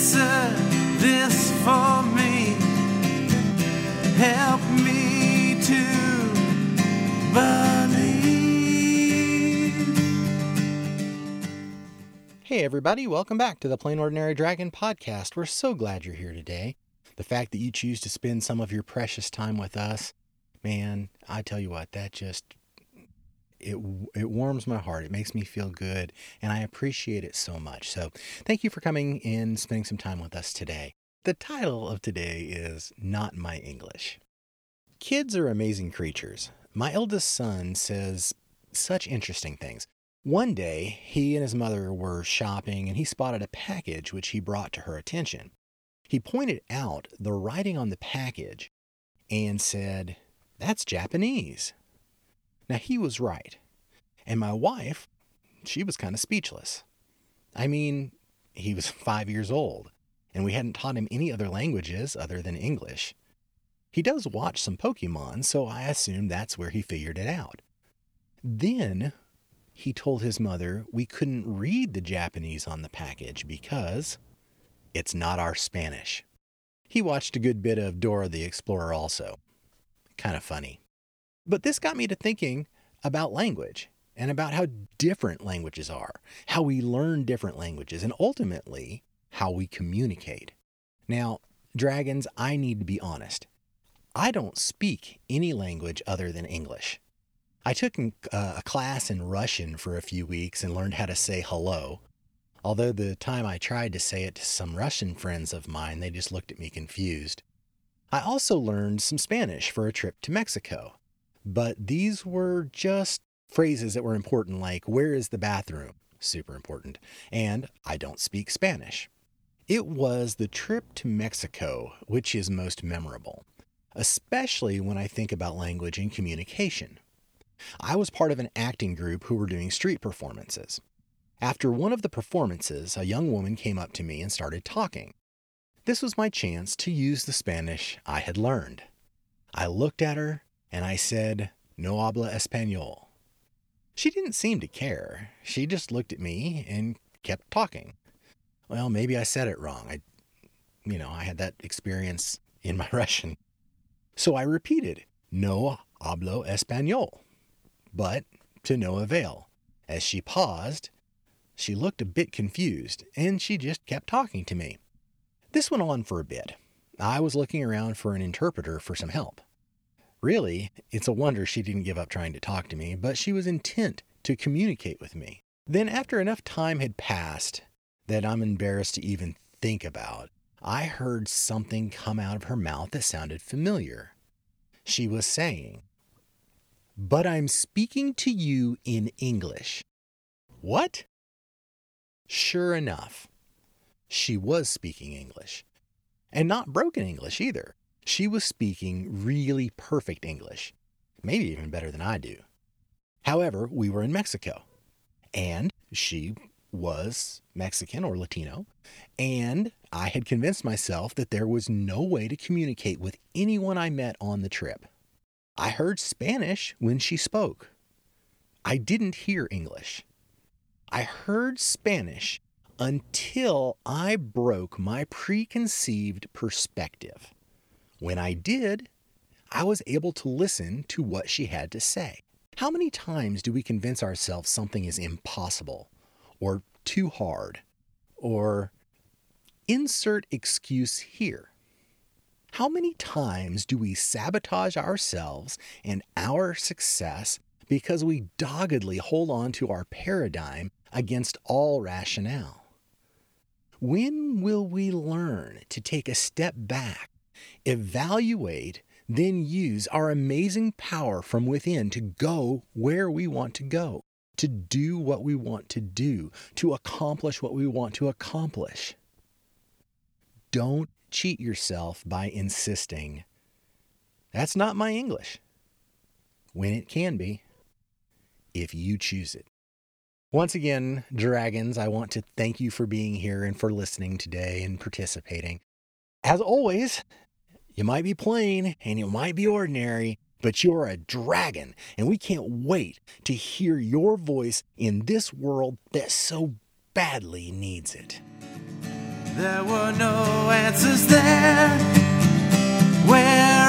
answer this for me. Help me to believe. Hey, everybody, welcome back to the Plain Ordinary Dragon podcast. We're so glad you're here today. The fact that you choose to spend some of your precious time with us, man, I tell you what, that just it, it warms my heart. It makes me feel good, and I appreciate it so much. So, thank you for coming in, spending some time with us today. The title of today is Not My English. Kids are amazing creatures. My eldest son says such interesting things. One day, he and his mother were shopping and he spotted a package which he brought to her attention. He pointed out the writing on the package and said, That's Japanese. Now, he was right. And my wife, she was kind of speechless. I mean, he was five years old and we hadn't taught him any other languages other than English. He does watch some Pokemon, so I assume that's where he figured it out. Then he told his mother we couldn't read the Japanese on the package because it's not our Spanish. He watched a good bit of Dora the Explorer also. Kind of funny. But this got me to thinking about language and about how different languages are, how we learn different languages, and ultimately how we communicate. Now, dragons, I need to be honest. I don't speak any language other than English. I took uh, a class in Russian for a few weeks and learned how to say hello. Although the time I tried to say it to some Russian friends of mine, they just looked at me confused. I also learned some Spanish for a trip to Mexico. But these were just phrases that were important, like, where is the bathroom? Super important. And I don't speak Spanish. It was the trip to Mexico which is most memorable, especially when I think about language and communication. I was part of an acting group who were doing street performances. After one of the performances, a young woman came up to me and started talking. This was my chance to use the Spanish I had learned. I looked at her and I said, No habla español. She didn't seem to care. She just looked at me and kept talking well, maybe I said it wrong. I, you know, I had that experience in my Russian. So I repeated, no hablo español, but to no avail. As she paused, she looked a bit confused and she just kept talking to me. This went on for a bit. I was looking around for an interpreter for some help. Really, it's a wonder she didn't give up trying to talk to me, but she was intent to communicate with me. Then, after enough time had passed, that I'm embarrassed to even think about, I heard something come out of her mouth that sounded familiar. She was saying, But I'm speaking to you in English. What? Sure enough, she was speaking English. And not broken English either. She was speaking really perfect English, maybe even better than I do. However, we were in Mexico, and she was Mexican or Latino, and I had convinced myself that there was no way to communicate with anyone I met on the trip. I heard Spanish when she spoke. I didn't hear English. I heard Spanish until I broke my preconceived perspective. When I did, I was able to listen to what she had to say. How many times do we convince ourselves something is impossible or too hard, or insert excuse here. How many times do we sabotage ourselves and our success because we doggedly hold on to our paradigm against all rationale? When will we learn to take a step back, evaluate, then use our amazing power from within to go where we want to go? to do what we want to do, to accomplish what we want to accomplish. Don't cheat yourself by insisting, that's not my English, when it can be, if you choose it. Once again, Dragons, I want to thank you for being here and for listening today and participating. As always, you might be plain and you might be ordinary, but you're a dragon, and we can't wait to hear your voice in this world that so badly needs it. There were no answers there. Where